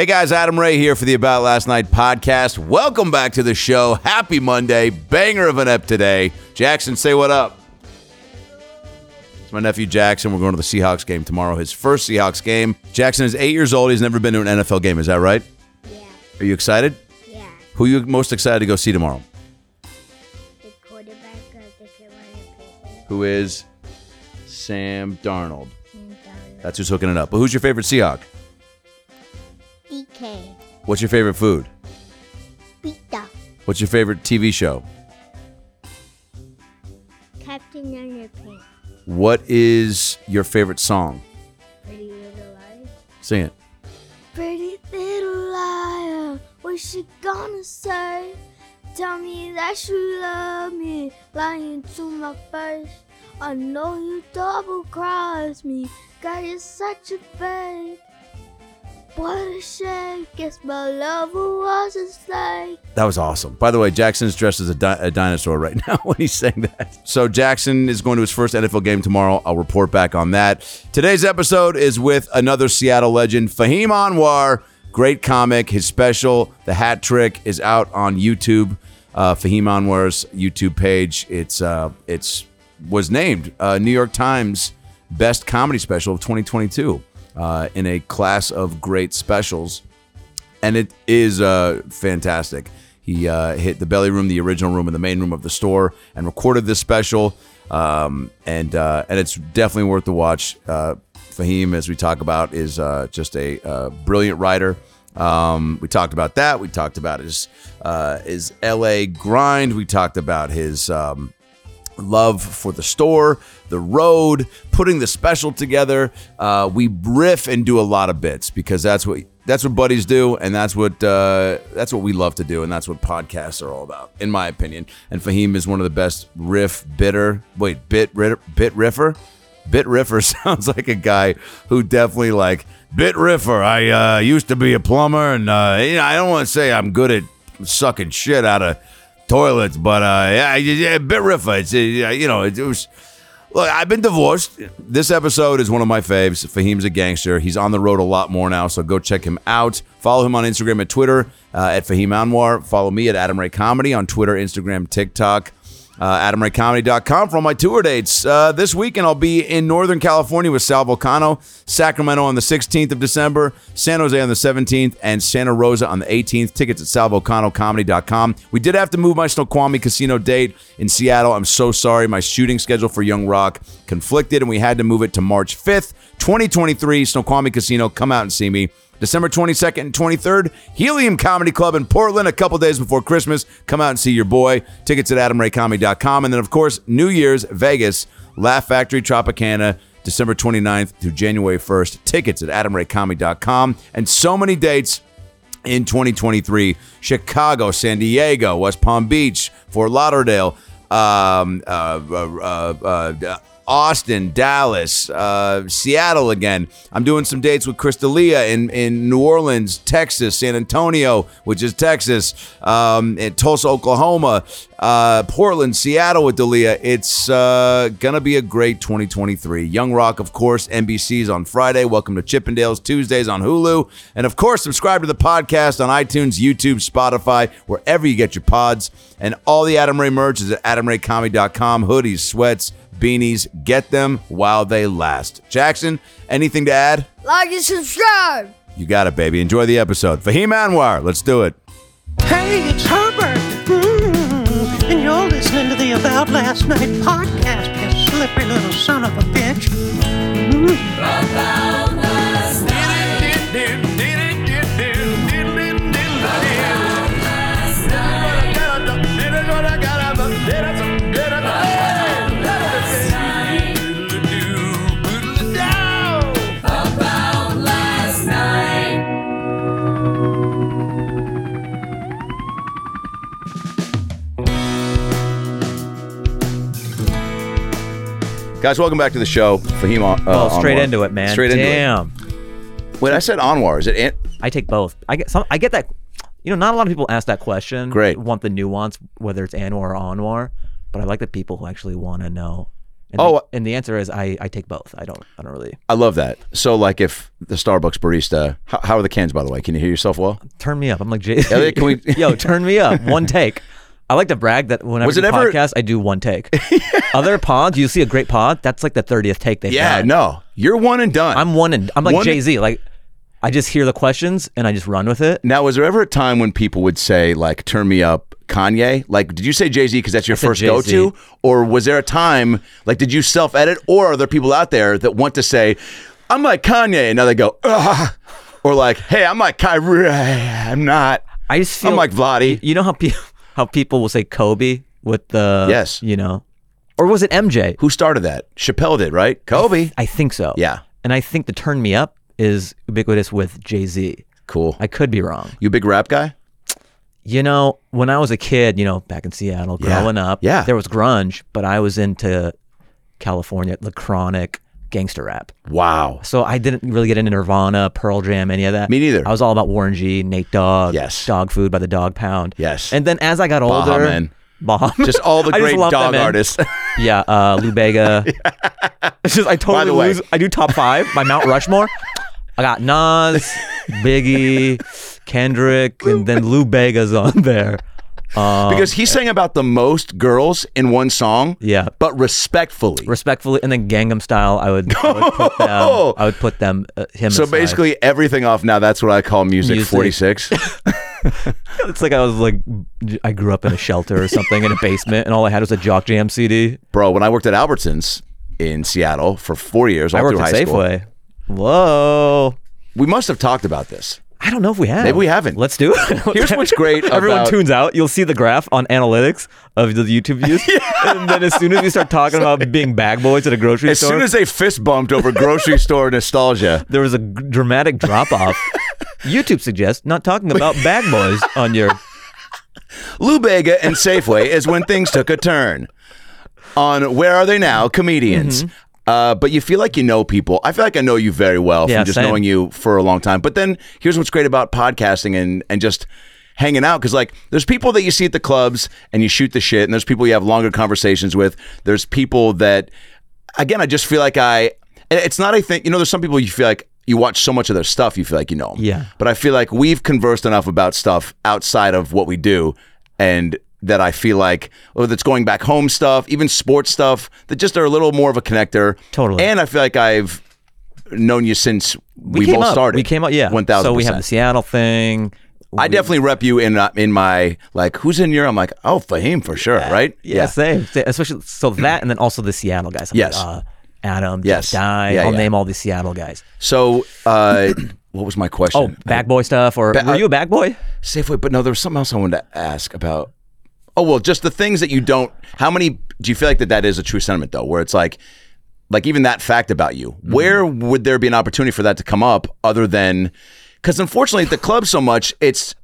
Hey guys, Adam Ray here for the About Last Night podcast. Welcome back to the show. Happy Monday. Banger of an ep today. Jackson, say what up. It's my nephew Jackson. We're going to the Seahawks game tomorrow, his first Seahawks game. Jackson is eight years old. He's never been to an NFL game. Is that right? Yeah, Are you excited? yeah. Who are you most excited to go see tomorrow? The quarterback of the Carolina Panthers. Who is Sam Darnold. and, um, That's who's hooking it up. But who's your favorite Seahawk? DK. What's your favorite food? Pizza. What's your favorite TV show? Captain Underpants. What is your favorite song? Pretty Little Liars. Sing it. Pretty little liar, what's she gonna say? Tell me that you love me, lying to my face. I know you double crossed me, God, you're such a babe. What a shame, guess my lover was a slave. That was awesome. By the way, Jackson's dressed as a, di- a dinosaur right now when he's saying that. So Jackson is going to his first NFL game tomorrow. I'll report back on that. Today's episode is with another Seattle legend, Fahim Anwar. Great comic. His special, The Hat Trick, is out on YouTube. Uh, Fahim Anwar's YouTube page. It's uh, it's was named uh, New York Times Best Comedy Special of 2022 uh, in a class of great specials and it is uh, fantastic. He uh, hit the belly room, the original room, and the main room of the store, and recorded this special. Um, and uh, and it's definitely worth the watch. Uh, Fahim, as we talk about, is uh, just a brilliant writer. Um, we talked about that. We talked about his uh, his L.A. grind. We talked about his um, love for the store, the road, putting the special together. Uh, we riff and do a lot of bits because that's what that's what buddies do, and that's what uh, that's what we love to do, and that's what podcasts are all about, in my opinion. And Fahim is one of the best riff bitter. Wait, bit ritter, bit riffer. Bit Riffer sounds like a guy who definitely like Bit Riffer. I uh, used to be a plumber, and uh, you know, I don't want to say I'm good at sucking shit out of toilets, but uh, yeah, yeah, Bit Riffer. It's uh, you know, it, it was. Look, I've been divorced. This episode is one of my faves. Fahim's a gangster. He's on the road a lot more now, so go check him out. Follow him on Instagram and Twitter uh, at Fahim Anwar. Follow me at Adam Ray Comedy on Twitter, Instagram, TikTok. Uh, AdamRayComedy.com for all my tour dates. Uh, this weekend, I'll be in Northern California with Sal Vulcano, Sacramento on the 16th of December, San Jose on the 17th, and Santa Rosa on the 18th. Tickets at salvulcanocomedy.com. We did have to move my Snoqualmie Casino date in Seattle. I'm so sorry. My shooting schedule for Young Rock conflicted, and we had to move it to March 5th, 2023. Snoqualmie Casino, come out and see me. December 22nd and 23rd, Helium Comedy Club in Portland, a couple days before Christmas. Come out and see your boy. Tickets at adamraycomedy.com. And then, of course, New Year's, Vegas, Laugh Factory Tropicana, December 29th through January 1st. Tickets at adamraycomedy.com. And so many dates in 2023 Chicago, San Diego, West Palm Beach, Fort Lauderdale, um, uh, uh, uh, uh, Austin, Dallas, uh, Seattle again. I'm doing some dates with Chris D'Elia in, in New Orleans, Texas, San Antonio, which is Texas, um, in Tulsa, Oklahoma, uh, Portland, Seattle with D'Elia. It's uh, going to be a great 2023. Young Rock, of course, NBC's on Friday. Welcome to Chippendales, Tuesdays on Hulu. And of course, subscribe to the podcast on iTunes, YouTube, Spotify, wherever you get your pods. And all the Adam Ray merch is at adamraycomedy.com. Hoodies, sweats, beanies. Get them while they last. Jackson, anything to add? Like and subscribe. You got it, baby. Enjoy the episode. Fahim Anwar, let's do it. Hey, it's Herbert. Mm, and you're listening to the About Last Night podcast, you slippery little son of a bitch. Guys, welcome back to the show. Fahim uh, Well, straight Anwar. into it, man. Straight into it. Damn. Wait, I said Anwar. Is it An- I take both. I get some. I get that. You know, not a lot of people ask that question. Great. Want the nuance, whether it's Anwar or Anwar, but I like the people who actually want to know. And Oh, the, and the answer is I, I take both. I don't I don't really I love that. So, like, if the Starbucks barista, how, how are the cans, by the way? Can you hear yourself well? turn me up. I'm like Jay. Elliot, can we- Yo, turn me up. One take. I like to brag that whenever Was I it do ever- podcast, I do one take. Other pods, you see a great pod, that's like the thirtieth take they've Yeah, done. no. You're one and done. I'm one and I'm like One- Jay Z. Like I just hear the questions and I just run with it. Now, was there ever a time when people would say, like, turn me up Kanye? Like, did you say Jay Z because that's your said first Jay-Z. go to? Or was there a time, like, did you self edit? Or are there people out there that want to say, I'm like Kanye? And now they go, Ugh. Or like, hey, I'm like Kyrie. I'm not. I just feel I'm like Vladdy. You know how people how people will say Kobe with the Yes. you know, or was it MJ? Who started that? Chappelle did, right? Kobe. I think so. Yeah. and I think the turn me up is ubiquitous with Jay Z. Cool. I could be wrong. You a big rap guy? You know, when I was a kid, you know, back in Seattle, Yeah. growing up, Yeah. there was grunge, but I was into California, the chronic gangster rap. Wow. So I didn't really get into Nirvana, Pearl Jam, any of that. Me neither. I was all about Warren G, Nate Dogg, Yes. Dog Food by the Dog Pound. Yes. And then as I got Baha older, Men. Baha. Just all the great dog artists. Yeah, uh, Lou Bega. It's just I totally way- lose. I do top five. My Mount Rushmore. I got Nas, Biggie, Kendrick, and then Lou Bega's on there. Um, because he's saying about the most girls in one song. Yeah. But respectfully. respectfully, and then Gangnam Style, I would, I would put them. I would put them. Uh, him. so aside. basically everything off now, that's what I call music, Music. 46. it's like I was like, I grew up in a shelter or something in a basement, and all I had was a Jock Jam CD. Bro, when I worked at Albertsons in Seattle for four years, all I worked through at high school, Safeway. Whoa. we must have talked about this. I don't know if we have. Maybe we haven't. Let's do it. Here's what's great Everyone about- tunes out. You'll see the graph on analytics of the YouTube views. And then as soon as we start talking about being bag boys at a grocery As store, As soon as they fist bumped over grocery store nostalgia, there was a dramatic drop off. YouTube suggests not talking about bag boys on your. Lou Bega and Safeway is when things took a turn. On Where Are They Now? Comedians. Mm-hmm. Uh, but you feel like you know people. I feel like I know you very well from just same. knowing you for a long time. But then here's what's great about podcasting and, and just hanging out because like there's people that you see at the clubs and you shoot the shit and there's people you have longer conversations with there's people that again i just feel like i it's not a thing you know there's some people you feel like you watch so much of their stuff you feel like you know 'em. Yeah. but i feel like we've conversed enough about stuff outside of what we do and that i feel like whether it's going back home stuff even sports stuff that just are a little more of a connector Totally. and i feel like i've known you since we, came both up. started We came up, yeah. 1000 So we have the Seattle thing. I definitely rep you in uh, in my like who's in your I'm like oh Fahim for sure right Yeah, same. Sa- Especially so that, and then also the Seattle guys. I'm Yes. Like, uh, Adam. Yes. Die. Yeah, I'll yeah. name all the Seattle guys. so uh what was my question Oh, bag boy stuff, or Ba- were you a bag boy? Safeway but no there was something else I wanted to ask about oh well just the things that you don't how many do you feel like that that is a true sentiment though where it's like like even that fact about you Mm-hmm. where would there be an opportunity for that to come up other than because unfortunately at the club so much it's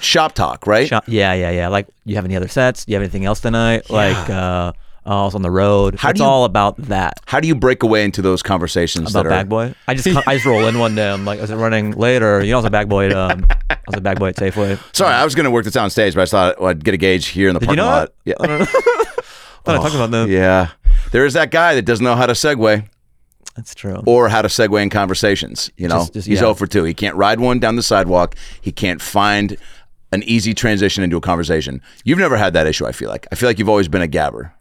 shop talk right Shop- Yeah, yeah, yeah. Like, you have any other sets? Do you have anything else tonight? Like, uh, I was on the road. How it's you- all about that. how do you break away into those conversations About that are bag boy. I just I just roll in one day. I'm like, I was running later. You know, I was a bag boy. At, um, I was a bag boy at Safeway. sorry I was gonna work this out on stage but I thought I'd get a gauge here in the Did you parking know lot that? yeah I don't know. Thought I talked about that. Yeah. There is that guy that doesn't know how to segue That's true. or how to segue in conversations. You know, Just- just- he's yeah. 0 for 2. He can't ride one down the sidewalk. He can't find an easy transition into a conversation. You've never had that issue, I feel like. I feel like you've always been a gabber.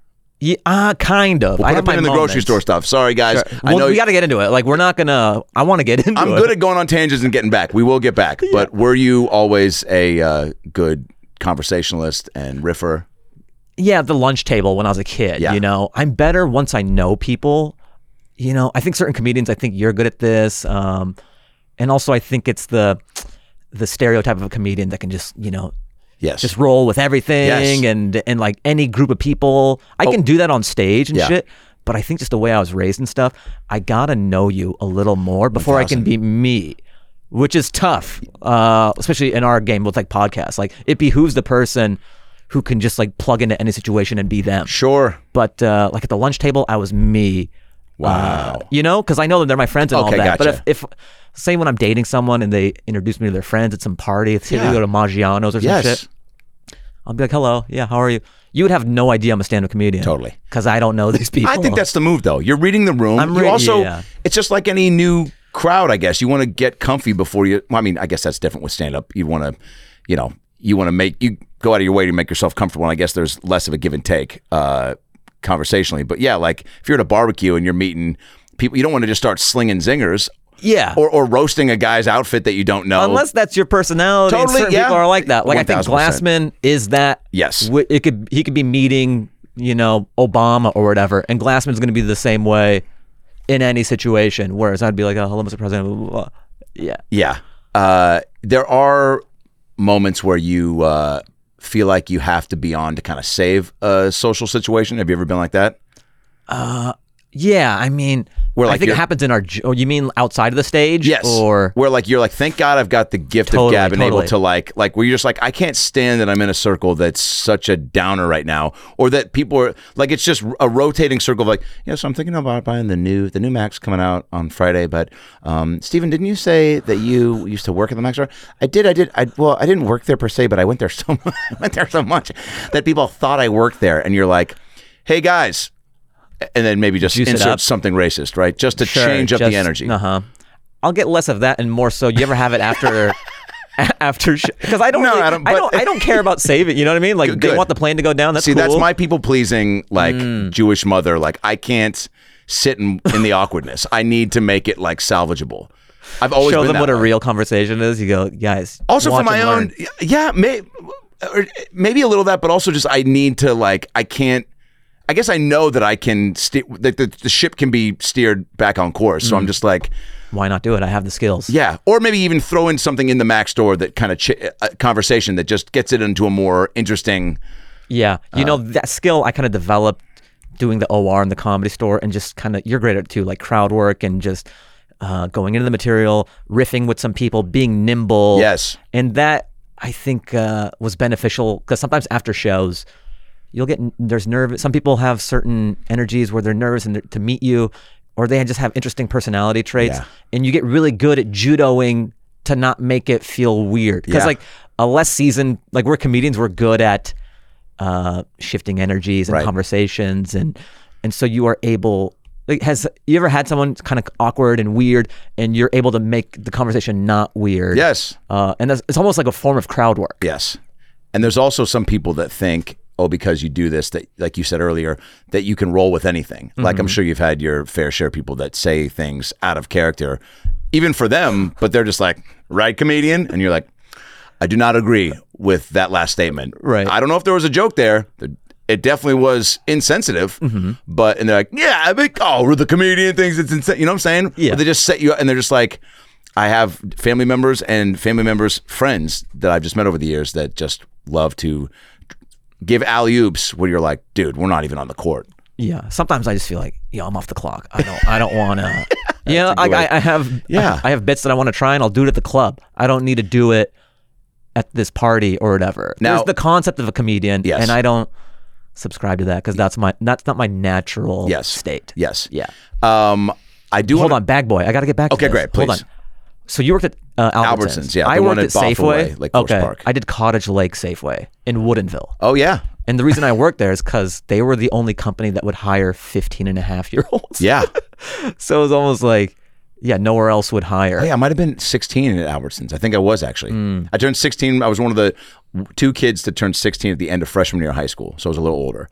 Yeah, uh, kind of. We'll I put have a pin my in the grocery store stuff. Sorry, guys. Sure. I Well, know we got to get into it. Like, we're not gonna. I want to get into I'm it. good at going on tangents and getting back. We will get back. But were you always a uh, good conversationalist and riffer? yeah, the lunch table when I was a kid. Yeah. You know, I'm better once I know people. You know, I think certain comedians. I think you're good at this. Um, and also I think it's the the stereotype of a comedian that can just you know Yes. just roll with everything Yes. Oh. and and like any group of people. I can do that on stage and Yeah. shit. But I think just the way I was raised and stuff, I gotta know you a little more before I can be me, which is tough, uh, especially in our game with like podcasts. Like it behooves the person who can just like plug into any situation and be them. sure. But uh, like at the lunch table, I was me. Wow. You know, because I know that they're my friends and Okay, all that. But if, if say when I'm dating someone and they introduce me to their friends at some party, say Yeah. they go to Maggiano's or some yes. shit, I'll be like, "Hello, yeah, how are you?" You would have no idea I'm a stand-up comedian, Totally. because I don't know these people. I think that's the move, though. You're reading the room. I'm you also, yeah. it's just like any new crowd, I guess. You want to get comfy before you. Well, I mean, I guess that's different with stand up. You want to, you know, you want to make you go out of your way to make yourself comfortable. And I guess there's less of a give and take uh, conversationally. But yeah, like if you're at a barbecue and you're meeting people, you don't want to just start slinging zingers yeah. or, or roasting a guy's outfit that you don't know. Unless that's your personality, Totally, certain yeah. people are like that. Like I think Glassman is that. Yes. It could he could be meeting, you know, Obama or whatever, and Glassman's going to be the same way in any situation. Whereas I'd be like, "Oh, hello, Mr. President." Blah, blah, blah. Yeah. Yeah. Uh, there are moments where you uh, feel like you have to be on to kind of save a social situation. Have you ever been like that? Yeah, I mean, Where, I like, think it happens in our. Oh, you mean outside of the stage? Yes. Or where like you're like, thank God I've got the gift of gab and able to like like where you're just like, I can't stand that I'm in a circle that's such a downer right now, or that people are like it's just a rotating circle of like, yeah, so I'm thinking about buying the new the new Max coming out on Friday, but um, Stephen, didn't you say that you used to work at the Max store? I did, I did. I well, I didn't work there per se, but I went there so much, I went there so much that people thought I worked there, and you're like, hey guys. And then maybe just Juice it insert up. something racist, right? Just to change up the energy. Uh huh. I'll get less of that and more so. You ever have it after? After because I don't No, really- Adam, I but- don't I don't care about saving you know what I mean like they good. want the plane to go down that's See, that's cool. Mm. my people pleasing, like Jewish mother. Like I can't sit in, in the awkwardness. I need to make it like salvageable. I've always show been them that what a way. real conversation is you go guys Also for watch my and own, learn." yeah, may, or maybe a little that, but also just I need to like I can't. I guess I know that I can steer that the, the ship can be steered back on course. Mm. So I'm just like, why not do it I have the skills yeah, or maybe even throw in something in the Mac store that kind of ch- a conversation that just gets it into a more interesting. Yeah, you Uh, know that skill I kind of developed doing the OR in the comedy store, and just kind of you're great at it too, like crowd work and just uh, going into the material, riffing with some people, being nimble. Yes. and that I think uh, was beneficial because sometimes after shows, you'll get there's nervous. Some people have certain energies where they're nervous and they're- to meet you, or they just have interesting personality traits, Yeah. and you get really good at judoing to not make it feel weird. Because Yeah. like a less seasoned, like we're comedians, we're good at uh, shifting energies and Right. conversations, and and so you are able. Like, has you ever had someone kind of awkward and weird, and you're able to make the conversation not weird? Yes. Uh, and that's, it's almost like a form of crowd work. Yes. And there's also some people that think, oh, because you do this, that like you said earlier, that you can roll with anything. Like Mm-hmm. I'm sure you've had your fair share of people that say things out of character, even for them, but they're just like, right, comedian? And you're like, I do not agree with that last statement. Right. I don't know if there was a joke there. It definitely was insensitive, Mm-hmm. but and they're like, yeah, I think oh, the comedian thinks it's insane. You know what I'm saying? Yeah. But they just set you up, and they're just like, I have family members and family members, friends that I've just met over the years that just love to give alley oops where you're like, dude, we're not even on the court. Yeah. Sometimes I just feel like, yo, I'm off the clock. I don't. I don't want to. yeah. I. I, I have. Yeah. I, have bits that I want to try, and I'll do it at the club. I don't need to do it at this party or whatever. Now- There's the concept of a comedian, Yes. and I don't subscribe to that because that's my that's not my natural Yes. state. Yes. Yeah. Um, I do Hold wanna- on, bag boy. I got to get back. to Okay, great, Hold on. So you worked at uh, Albertsons. Albertsons, yeah, I the one worked at at Way, Safeway. Lake Forest okay. Park. I did Cottage Lake Safeway in Woodinville. Oh yeah, And the reason I worked there is because they were the only company that would hire 15 and a half year olds. yeah. So it was almost like, yeah, nowhere else would hire. Hey, I might have been 16 at Albertsons. I think I was actually. Hmm. I turned 16. I was one of the two kids that turned 16 at the end of freshman year of high school, so I was a little older.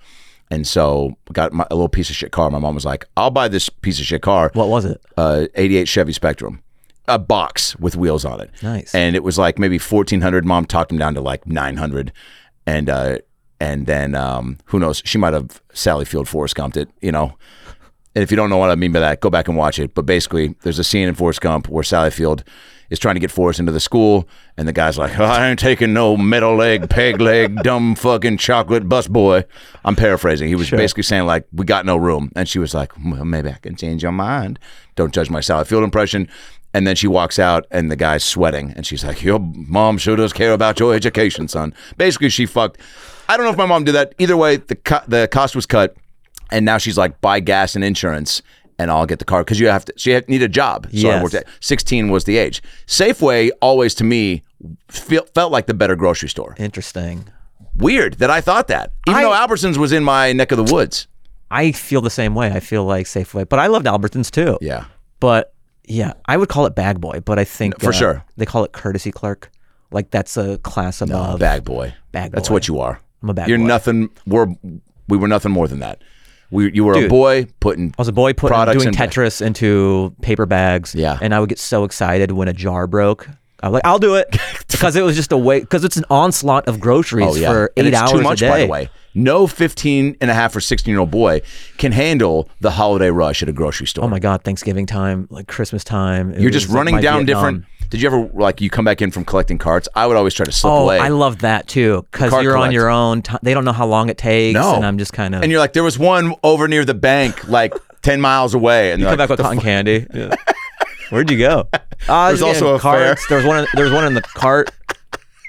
And so got my, a little piece of shit car. My mom was like, "I'll buy this piece of shit car." What was it? Uh, 88 Chevy Spectrum, a box with wheels on it. Nice. And it was like maybe 1400. Mom talked him down to like 900, and uh, and then um, who knows? She might have Sally Field Forrest Gumped it. You know. And if you don't know what I mean by that, go back and watch it. But basically, there's a scene in Forrest Gump where Sally Field is trying to get Forrest into the school, and the guy's like, "I ain't taking no metal leg, peg leg, dumb fucking chocolate bus boy." I'm paraphrasing. He was basically saying like, "We got no room," and she was like, "Well, maybe I can change your mind." Don't judge my Sally Field impression. And then she walks out, and the guy's sweating, and she's like, "Your mom sure does care about your education, son." Basically, she fucked. I don't know if my mom did that. Either way, the co- the cost was cut, and now she's like, "Buy gas and insurance." And I'll get the car because you have to. She had, need a job, so I worked at 16 was the age. Safeway always to me feel, felt like the better grocery store. Interesting. Weird that I thought that, even I- though Albertsons was in my neck of the woods. I feel the same way. I feel like Safeway, but I loved Albertsons too. Yeah, But yeah, I would call it bag boy, but I think For uh, sure. they call it courtesy clerk. Like that's a class above. bag boy. Bag boy. That's boy. what you are. I'm a bag boy. You're boy. nothing. We're we were nothing more than that. We you were a boy putting. I was a boy putting doing and- Tetris into paper bags. Yeah. and I would get so excited when a jar broke. I like, I'll do it because it was just a way because it's an onslaught of groceries Oh yeah, for and eight it's hours too much a day. by the way. No 15 and a half or 16 year old boy can handle the holiday rush at a grocery store. Oh my god, Thanksgiving time, like Christmas time. You're just was like running down Vietnam. different. Did you ever like you come back in from collecting carts? I would always try to slip Oh, away. I love that too because you're on your own. T- they don't know how long it takes, No. and I'm just kind of. and you're like, there was one over near the bank, like 10 miles away, and You come like, back with "The cotton fu- candy. Yeah. Where'd you go? Uh, There's also getting a fair. carts. There was one. In, there was one in the cart.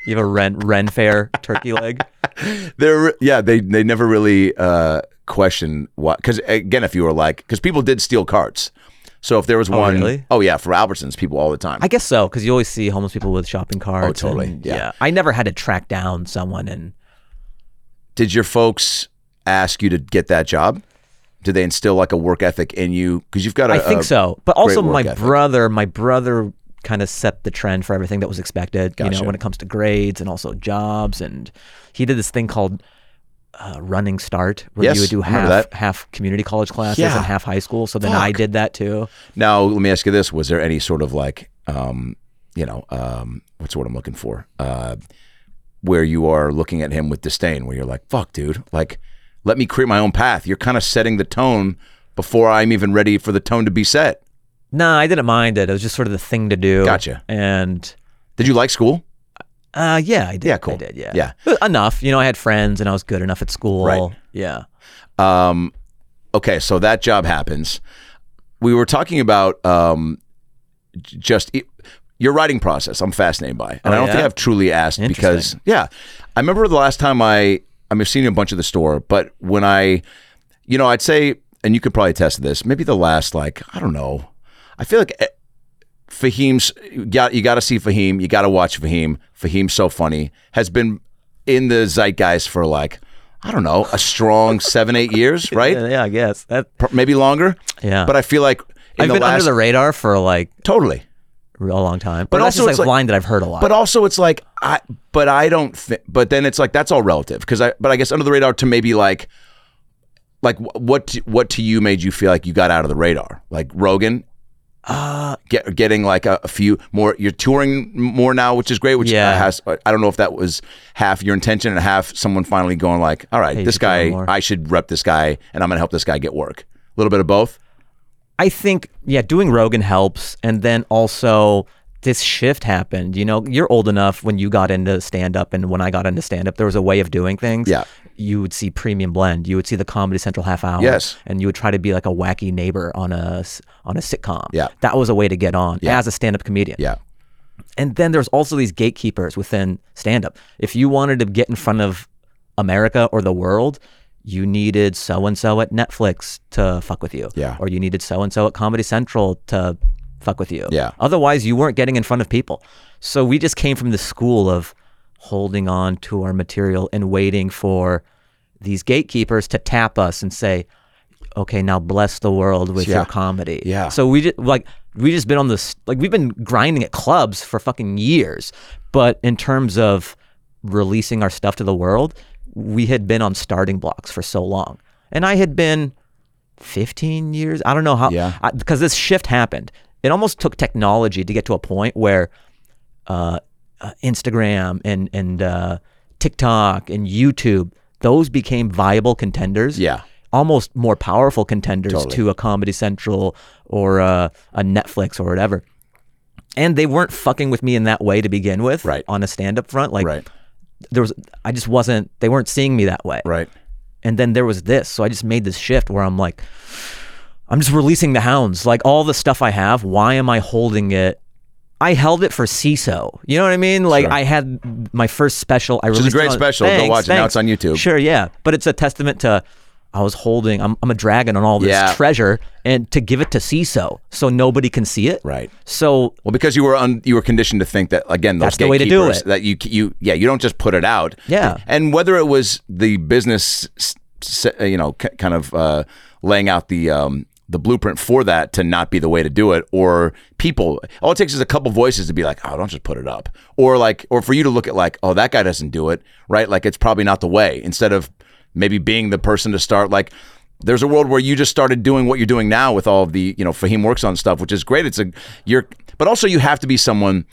You have a Ren Ren Fair turkey leg. They're yeah, they they never really uh, question what because again, if you were like because people did steal carts, so if there was one, really? oh yeah, for Albertsons, people all the time. I guess so because you always see homeless people with shopping carts. Oh, totally. and- Yeah. I never had to track down someone and. did your folks ask you to get that job? Did they instill like a work ethic in you? Because you've got a I think so. But also, my ethic. brother, my brother kind of set the trend for everything that was expected. You know, when it comes to grades and also jobs, and he did this thing called uh, running start, where Yes, you would do half half community college classes Yeah. and half high school. So then I did that too. Now, let me ask you this: Was there any sort of like, um, you know, um, what's what I'm looking for? Uh, where you are looking at him with disdain, where you're like, "Fuck, dude! Like, let me create my own path." You're kind of setting the tone before I'm even ready for the tone to be set. No, I didn't mind it. It was just sort of the thing to do. Gotcha. And Did you like school? uh, yeah, I did. Yeah, cool. I did. Yeah. Yeah. Enough. You know, I had friends and I was good enough at school. Right. Yeah. Um, okay, so that job happens. We were talking about um, just i your writing process. I'm fascinated by, and Oh, I don't think? I've truly asked because yeah, I remember the last time I I mean, I've seen a bunch of the store, but when I, you know, I'd say, and you could probably attest to this, maybe the last like I don't know, I feel like. eh, Fahim's you got you got to see Fahim. You got to watch Fahim. Fahim's so funny. Has been in the zeitgeist for like I don't know a strong seven eight years, right? Yeah, yeah, I guess. That, maybe longer. yeah. But I feel like in I've the been last under the radar for like totally. A long time. But But, that's also just it's like a like- line that I've heard a lot. But also, it's like I. But I don't. think but then it's like that's all relative because I. But I guess under the radar to maybe like. Like what? To, what to you made you feel like you got out of the radar? Like Rogan, uh, get, getting like a, a few more. You're touring more now, which is great. Which Yeah. has. I don't know if that was half your intention and half someone finally going like, all right, Hey, this guy. I should rep this guy, and I'm gonna help this guy get work. A little bit of both. I think yeah, doing Rogan helps, and then also this shift happened. You know, you're old enough when you got into stand up, and when I got into stand up, there was a way of doing things. Yeah. you would see Premium Blend, you would see the Comedy Central half hour. Yes. and you would try to be like a wacky neighbor on a on a sitcom. Yeah. that was a way to get on Yeah. as a stand up comedian. Yeah. And then there's also these gatekeepers within stand up. If you wanted to get in front of America or the world, you needed so and so at Netflix to fuck with you. Yeah. Or you needed so and so at Comedy Central to fuck with you. Yeah. Otherwise, you weren't getting in front of people. So we just came from the school of holding on to our material and waiting for these gatekeepers to tap us and say, okay, now bless the world with Yeah. your comedy. Yeah. So we just like we just been on this like we've been grinding at clubs for fucking years, but in terms of releasing our stuff to the world, we had been on starting blocks for so long. And I had been 15 years. I don't know how. Yeah. I, because this shift happened. It almost took technology to get to a point where uh, uh, Instagram and and uh, TikTok and YouTube those became viable contenders. Yeah. Almost more powerful contenders Totally. to a Comedy Central or a, a Netflix or whatever. And they weren't fucking with me in that way to begin with. Right. On a stand-up front, like Right. There was, I just wasn't. They weren't seeing me that way. Right. And then there was this. So I just made this shift where I'm like, I'm just releasing the hounds. Like all the stuff I have, why am I holding it? I held it for Seeso. You know what I mean? Like Sure. I had my first special. I is a released great on- special. Go Thanks, watch it. Now it's on YouTube. Sure, yeah. But it's a testament to I was holding. I'm, I'm a dragon on all this Yeah. treasure, and to give it to Seeso so nobody can see it. Right. So Well, because you were un, you were conditioned to think that again those That's the way to do it. That you you yeah you don't just put it out. Yeah. And whether it was the business, you know, kind of uh, laying out the um, the blueprint for that to not be the way to do it, or people, all it takes is a couple voices to be like, oh, don't just put it up, or like, or for you to look at like, oh, that guy doesn't do it, right? Like it's probably not the way. Instead of maybe being the person to start like there's a world where you just started doing what you're doing now with all of the you know Fahim works on stuff, which is great. It's a you're, but also you have to be someone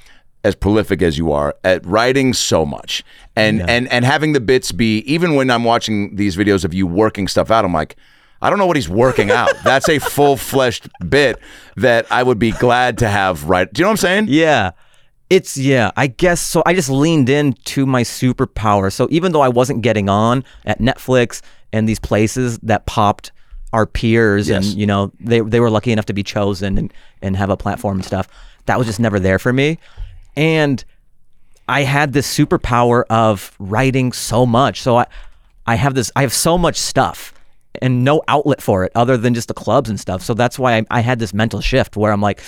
as prolific as you are at writing so much and and and having the bits be even when I'm watching these videos of you working stuff out, I'm like. I don't know what he's working out. That's a full fleshed bit that I would be glad to have right. Do you know what I'm saying? Yeah. It's yeah, I guess so I just leaned into my superpower. So even though I wasn't getting on at Netflix and these places that popped our peers Yes. and you know, they they were lucky enough to be chosen and and have a platform and stuff. That was just never there for me. And I had this superpower of writing so much. So I I have this I have so much stuff and no outlet for it other than just the clubs and stuff. So that's why I, I had this mental shift where I'm like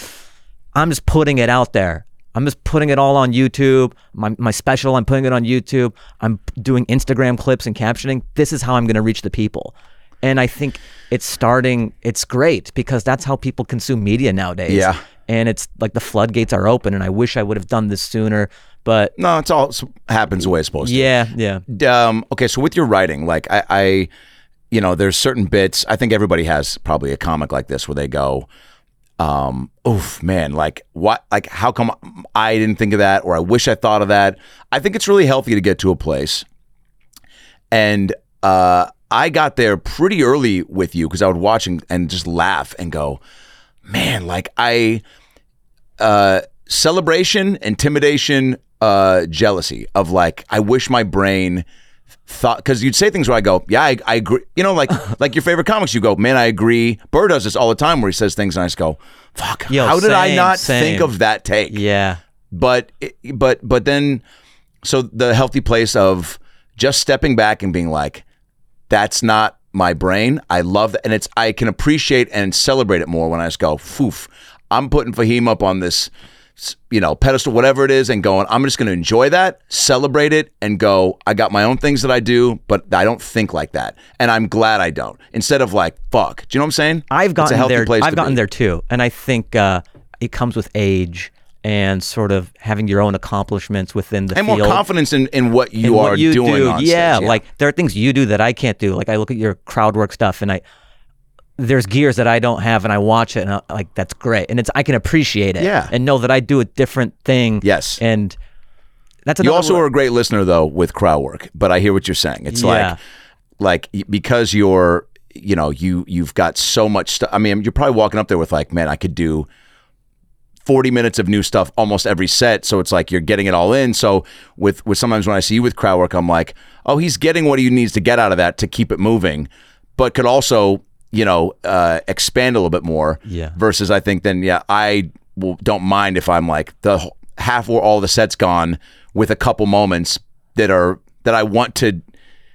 I'm just putting it out there. I'm just putting it all on YouTube. My, my special, I'm putting it on YouTube. I'm doing Instagram clips and captioning. This is how I'm going to reach the people. And I think it's starting, it's great because that's how people consume media nowadays. Yeah. And it's like the floodgates are open. And I wish I would have done this sooner. But No, it's all happens the way it's supposed to. yeah, yeah. um, okay, so with your writing, like I, I, you know, there's certain bits. I think everybody has probably a comic like this where they go, um, oof, man, like what, like how come I didn't think of that, or I wish I thought of that. I think it's really healthy to get to a place, and uh, I got there pretty early with you because I would watch and, and just laugh and go, man, like I, uh, celebration, intimidation, uh, jealousy of like, I wish my brain thought because you'd say things where I go, yeah, I, I agree. You know, like like your favorite comics, you go, man, I agree. Burr does this all the time where he says things and I just go, fuck, Yo, how did I not same. think of that take? Yeah. But but but then, so the healthy place of just stepping back and being like, that's not my brain. I love that, and it's I can appreciate and celebrate it more when I just go, foof, I'm putting Fahim up on this, you know, pedestal, whatever it is, and going, I'm just going to enjoy that, celebrate it, and go. I got my own things that I do, but I don't think like that, and I'm glad I don't. Instead of like, fuck, do you know what I'm saying? I've It's a gotten there. place I've gotten be. there too, and I think uh, it comes with age and sort of having your own accomplishments within the and field. more confidence in, in what you and are what you doing. do. on stage, yeah, like there are things you do that I can't do. Like I look at your crowd work stuff, and I there's gears that I don't have, and I watch it, and I, like that's great, and it's I can appreciate it, Yeah. and know that I do a different thing. Yes. and that's You also are a great listener though with crowd work, but I hear what you're saying. It's Yeah. like like because you're you know you you've got so much stuff. I mean, you're probably walking up there with like, man, I could do 40 minutes of new stuff almost every set. So it's like you're getting it all in. So with with sometimes when I see you with crowd work, I'm like, oh, he's getting what he needs to get out of that to keep it moving, but could also you know uh, expand a little bit more. Yeah. Versus, I think then yeah, I will, don't mind if I'm like the half or all the sets gone with a couple moments that are that I want to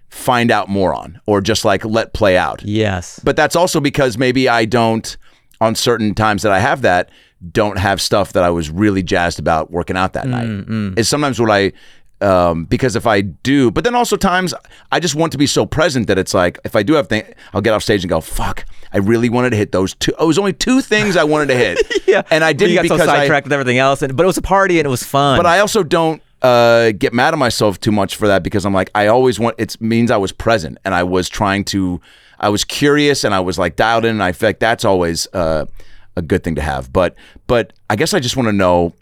find out more on or just like let play out. yes, But that's also because maybe I don't, on certain times that I have that, don't have stuff that I was really jazzed about working out that night. Is sometimes what I, um, because if I do, but then also times I just want to be so present that it's like if I do have things, I'll get off stage and go, "Fuck, I really wanted to hit those two. It was only two things I wanted to hit, yeah, and I didn't You got because so I, sidetracked with everything else, and but it was a party and it was fun. but I also don't uh, get mad at myself too much for that because I'm like I always want it means I was present and I was trying to I was curious and I was like dialed in, and I feel like that's always uh, a good thing to have. But but I guess I just want to know.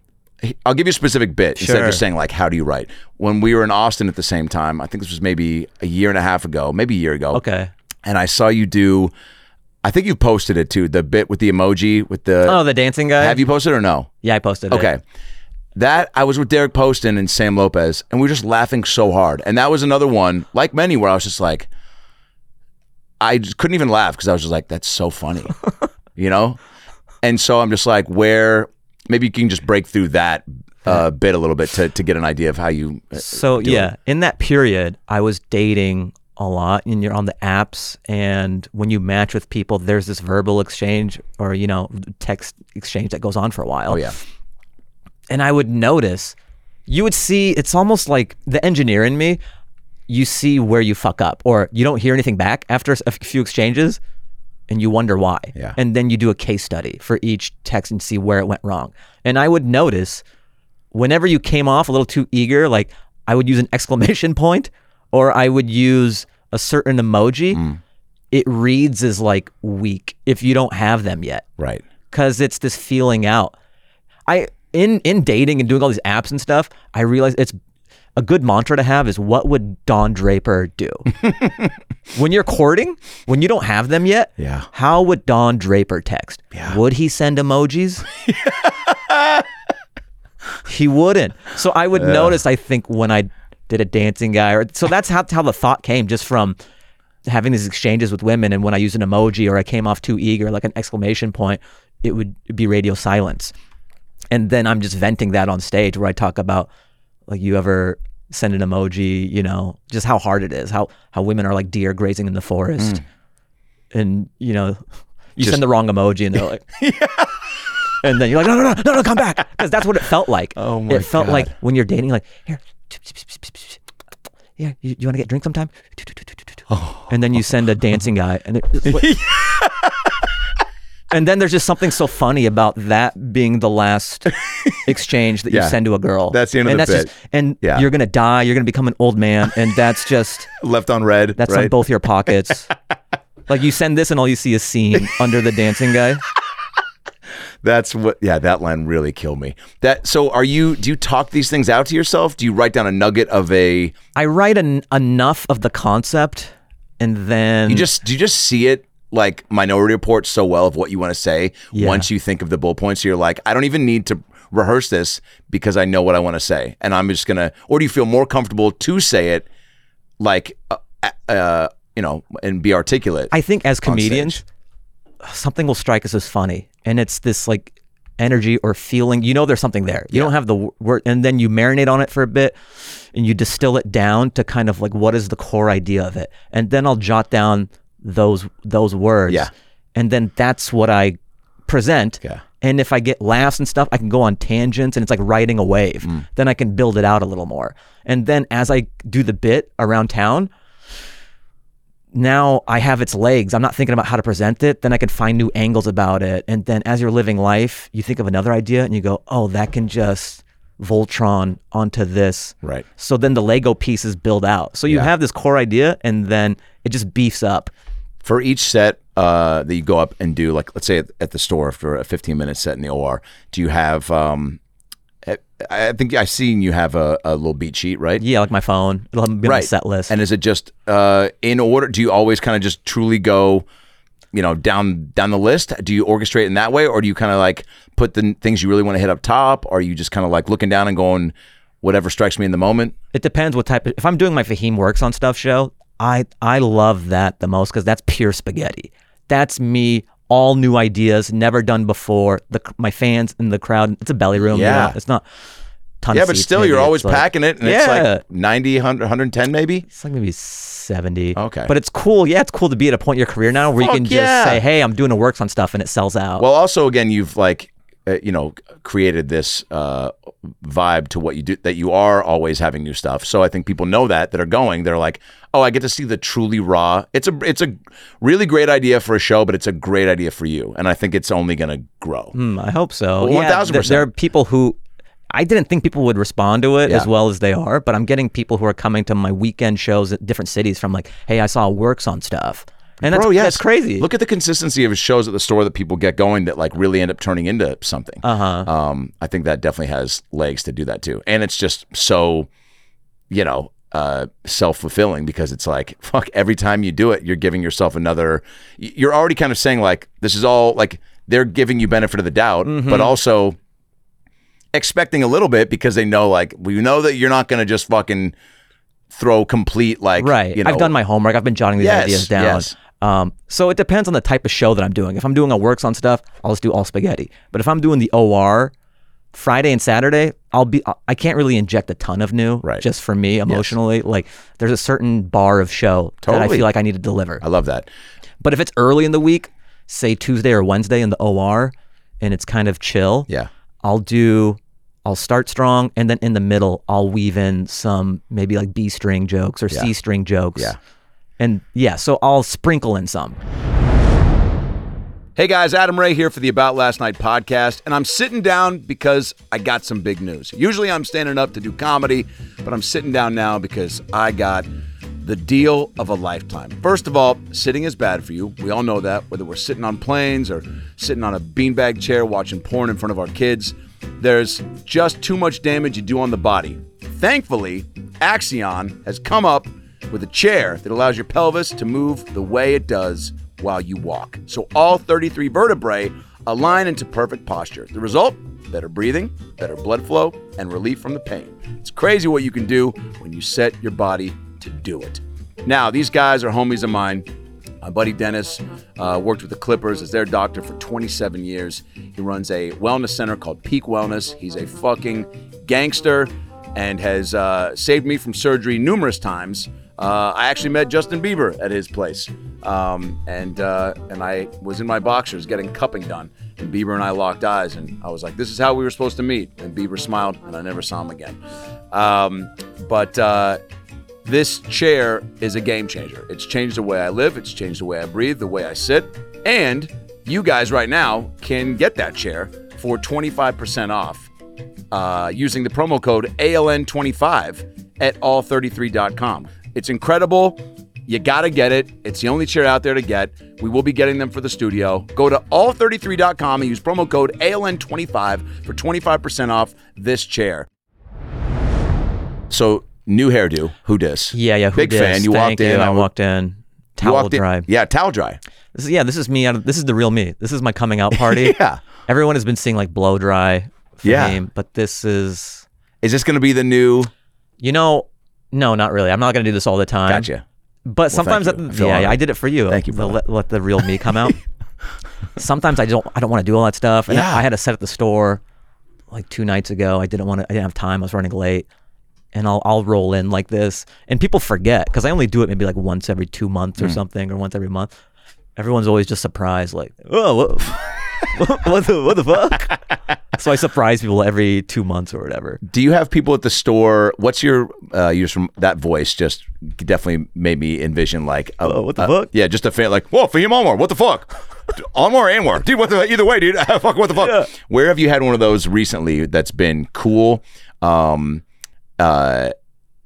I'll give you a specific bit instead of just saying like, "How do you write?" When we were in Austin at the same time, I think this was maybe a year and a half ago, maybe a year ago. Okay. And I saw you do. I think you posted it too. The bit with the emoji with the. Oh, the dancing guy. have you posted or no? Yeah, I posted it. Okay. That I was with Derek Poston and Sam Lopez, and we were just laughing so hard. And that was another one, like many, where I was just like, I just couldn't even laugh because I was just like, that's so funny, you know? And so I'm just like, where maybe you can just break through that uh, bit a little bit to, to get an idea of how you. uh, So it. yeah, in that period, I was dating a lot, and you're on the apps, and when you match with people, there's this verbal exchange or you know text exchange that goes on for a while. Oh, yeah. and I would notice, you would see it's almost like the engineer in me. You see where you fuck up, or you don't hear anything back after a few exchanges, and you wonder why. Yeah. And then you do a case study for each text and see where it went wrong. And I would notice whenever you came off a little too eager, like I would use an exclamation point or I would use a certain emoji. Mm. It reads as like weak if you don't have them yet Right. because it's this feeling out. I in in dating and doing all these apps and stuff, I realize it's a good mantra to have is what would Don Draper do? when you're courting, when you don't have them yet, Yeah. how would Don Draper text? Yeah. Would he send emojis? he wouldn't. So I would notice, I think, when I did a dancing guy, or so that's how, how the thought came just from having these exchanges with women. And when I used an emoji or I came off too eager, like an exclamation point, it would be radio silence. And then I'm just venting that on stage where I talk about like you ever send an emoji, you know, just how hard it is, how how women are like deer grazing in the forest. Mm. And you know, you Just- send the wrong emoji and they're like And then you're like, no, no, no, no, no, come back. Because that's what it felt like. Oh my It felt God. like when you're dating, like, here, yeah, you, you want to get drink sometime? Oh. And then you send a dancing guy, and it, and then there's just something so funny about that being the last exchange that Yeah. you send to a girl. That's the end of and the that's bit. Just, and Yeah. you're gonna die. You're gonna become an old man, and that's just Left on red. that's right? on both your pockets. like you send this, and all you see is scene under the dancing guy. That's what. Yeah, that line really killed me. That. So, are you? Do you talk these things out to yourself? Do you write down a nugget of a? I write an, enough of the concept, and then You just do you just see it like Minority Report so well of what you want to say Yeah. once you think of the bullet points. You're like, I don't even need to rehearse this because I know what I want to say, and I'm just gonna. Or do you feel more comfortable to say it, like, uh, uh, you know, and be articulate? I think as comedians, something will strike us as funny, and it's this like energy or feeling. You know, there's something there. You don't have the word, and then you marinate on it for a bit, and you distill it down to kind of like what is the core idea of it, and then I'll jot down those those words. Yeah. and then that's what I present. Yeah. And if I get laughs and stuff, I can go on tangents and it's like riding a wave. Mm. Then I can build it out a little more. And then as I do the bit around town, now I have its legs. I'm not thinking about how to present it. Then I can find new angles about it. And then as you're living life, you think of another idea and you go, oh, that can just Voltron onto this. Right. So then the Lego pieces build out. So you Yeah. have this core idea and then it just beefs up. For each set uh, that you go up and do, like let's say at, at the store for a 15 minute set in the OR, do you have? Um, I- think I've seen you have a, a little beat sheet, right? Yeah, like my phone. It'll be on right. set list. And is it just uh, in order? Do you always kind of just truly go, you know, down down the list? Do you orchestrate in that way, or do you kind of like put the things you really want to hit up top? Or are you just kind of like looking down and going, whatever strikes me in the moment? It depends what type of. If I'm doing my Fahim Works on Stuff show, I I love that the most because that's pure spaghetti. That's me, all new ideas, never done before. The my fans in the crowd. It's a belly room. you Yeah. know, it's not. Yeah, but still, maybe. you're always like- packing it, and it's Yeah. like 90, 100, 110 maybe. It's like maybe 70. Okay. But it's cool. Yeah, it's cool to be at a point in your career now where you Fuck can just say, hey, I'm doing a works on stuff and it sells out. Well, also again, you've like uh, you know created this uh, vibe to what you do that you are always having new stuff. So I think people know that that are going. They're like, oh, I get to see the truly raw. It's a it's a really great idea for a show, but it's a great idea for you, and I think it's only gonna grow. Hmm, I hope so. 1000%. there- There are people who I didn't think people would respond to it as well as they are, but I'm getting people who are coming to my weekend shows at different cities from like, hey, I saw works on stuff. And that's, Bro, yes. that's crazy. Look at the consistency of his shows at the store that people get going that like really end up turning into something. Uh-huh. Um, I think that definitely has legs to do that too, and it's just so, you know, uh, self fulfilling because it's like fuck. Every time you do it, you're giving yourself another. You're already kind of saying like this is all like they're giving you benefit of the doubt, Mm-hmm. but also expecting a little bit because they know like we know that you're not going to just fucking throw complete like right. You know, I've done my homework. I've been jotting these Yes, ideas down. yes. Um, so it depends on the type of show that I'm doing. If I'm doing a works on stuff, I'll just do all spaghetti. But if I'm doing the OR, Friday and Saturday, I'll be. I can't really inject a ton of new, Right. Just for me emotionally, like there's a certain bar of show that I feel like I need to deliver. I love that. But if it's early in the week, say Tuesday or Wednesday in the OR, and it's kind of chill, Yeah. I'll do I'll start strong and then in the middle I'll weave in some maybe like B string jokes or C string jokes. Yeah. And yeah, so I'll sprinkle in some. Hey guys, Adam Ray here for the About Last Night podcast, and I'm sitting down because I got some big news. Usually I'm standing up to do comedy, but I'm sitting down now because I got the deal of a lifetime. First of all, sitting is bad for you. We all know that, whether we're sitting on planes or sitting on a beanbag chair watching porn in front of our kids. There's just too much damage you do on the body. Thankfully, Axion has come up with a chair that allows your pelvis to move the way it does while you walk. So all 33 vertebrae align into perfect posture. The result? Better breathing, better blood flow, and relief from the pain. It's crazy what you can do when you set your body to do it. Now, these guys are homies of mine. My buddy Dennis uh, worked with the Clippers as their doctor for 27 years. He runs a wellness center called Peak Wellness. He's a fucking gangster and has uh, saved me from surgery numerous times. Uh, I actually met Justin Bieber at his place, um, and uh, and I was in my boxers getting cupping done, and Bieber and I locked eyes, and I was like, "This is how we were supposed to meet." And Bieber smiled, and I never saw him again. Um, but uh, this chair is a game changer. It's changed the way I live, it's changed the way I breathe, the way I sit. And you guys right now can get that chair for 25% off uh, using the promo code ALN25 at all33.com. It's incredible. You got to get it. It's the only chair out there to get. We will be getting them for the studio. Go to all33.com and use promo code ALN25 for 25% off this chair. So, new hairdo. Who dis? Yeah, yeah. who Big dis? fan. You Thank walked in. you. I w- walked in. you Towel walked in- dry. Yeah, towel dry. This is yeah, this is me out of this is the real me. This is my coming out party. Yeah. Everyone has been seeing like blow dry for Yeah. but this is Is this going to be the new? you know, no, not really. I'm not gonna do this all the time. Gotcha. But sometimes. I that, yeah, yeah, I did it for you. Thank you, The- let, let the real me come out. sometimes I don't, I don't want to do all that stuff. And Yeah. I had a set at the store like two nights ago. I didn't want to. I didn't have time. I was running late, and I'll, I'll roll in like this, and people forget because I only do it maybe like once every two months or hmm. something, or once every month. Everyone's always just surprised, like, oh, what, what the, what the fuck? so I surprise people every two months or whatever. Do you have people at the store? What's your uh, use from that voice? Just definitely made me envision like, a, Oh, what the uh, fuck? Yeah, just a fan like, whoa, Fahim Anwar, what the fuck? Anwar Anwar, dude, what the either way, dude, fuck, what the fuck? Where have you had one of those recently that's been cool? Um, uh,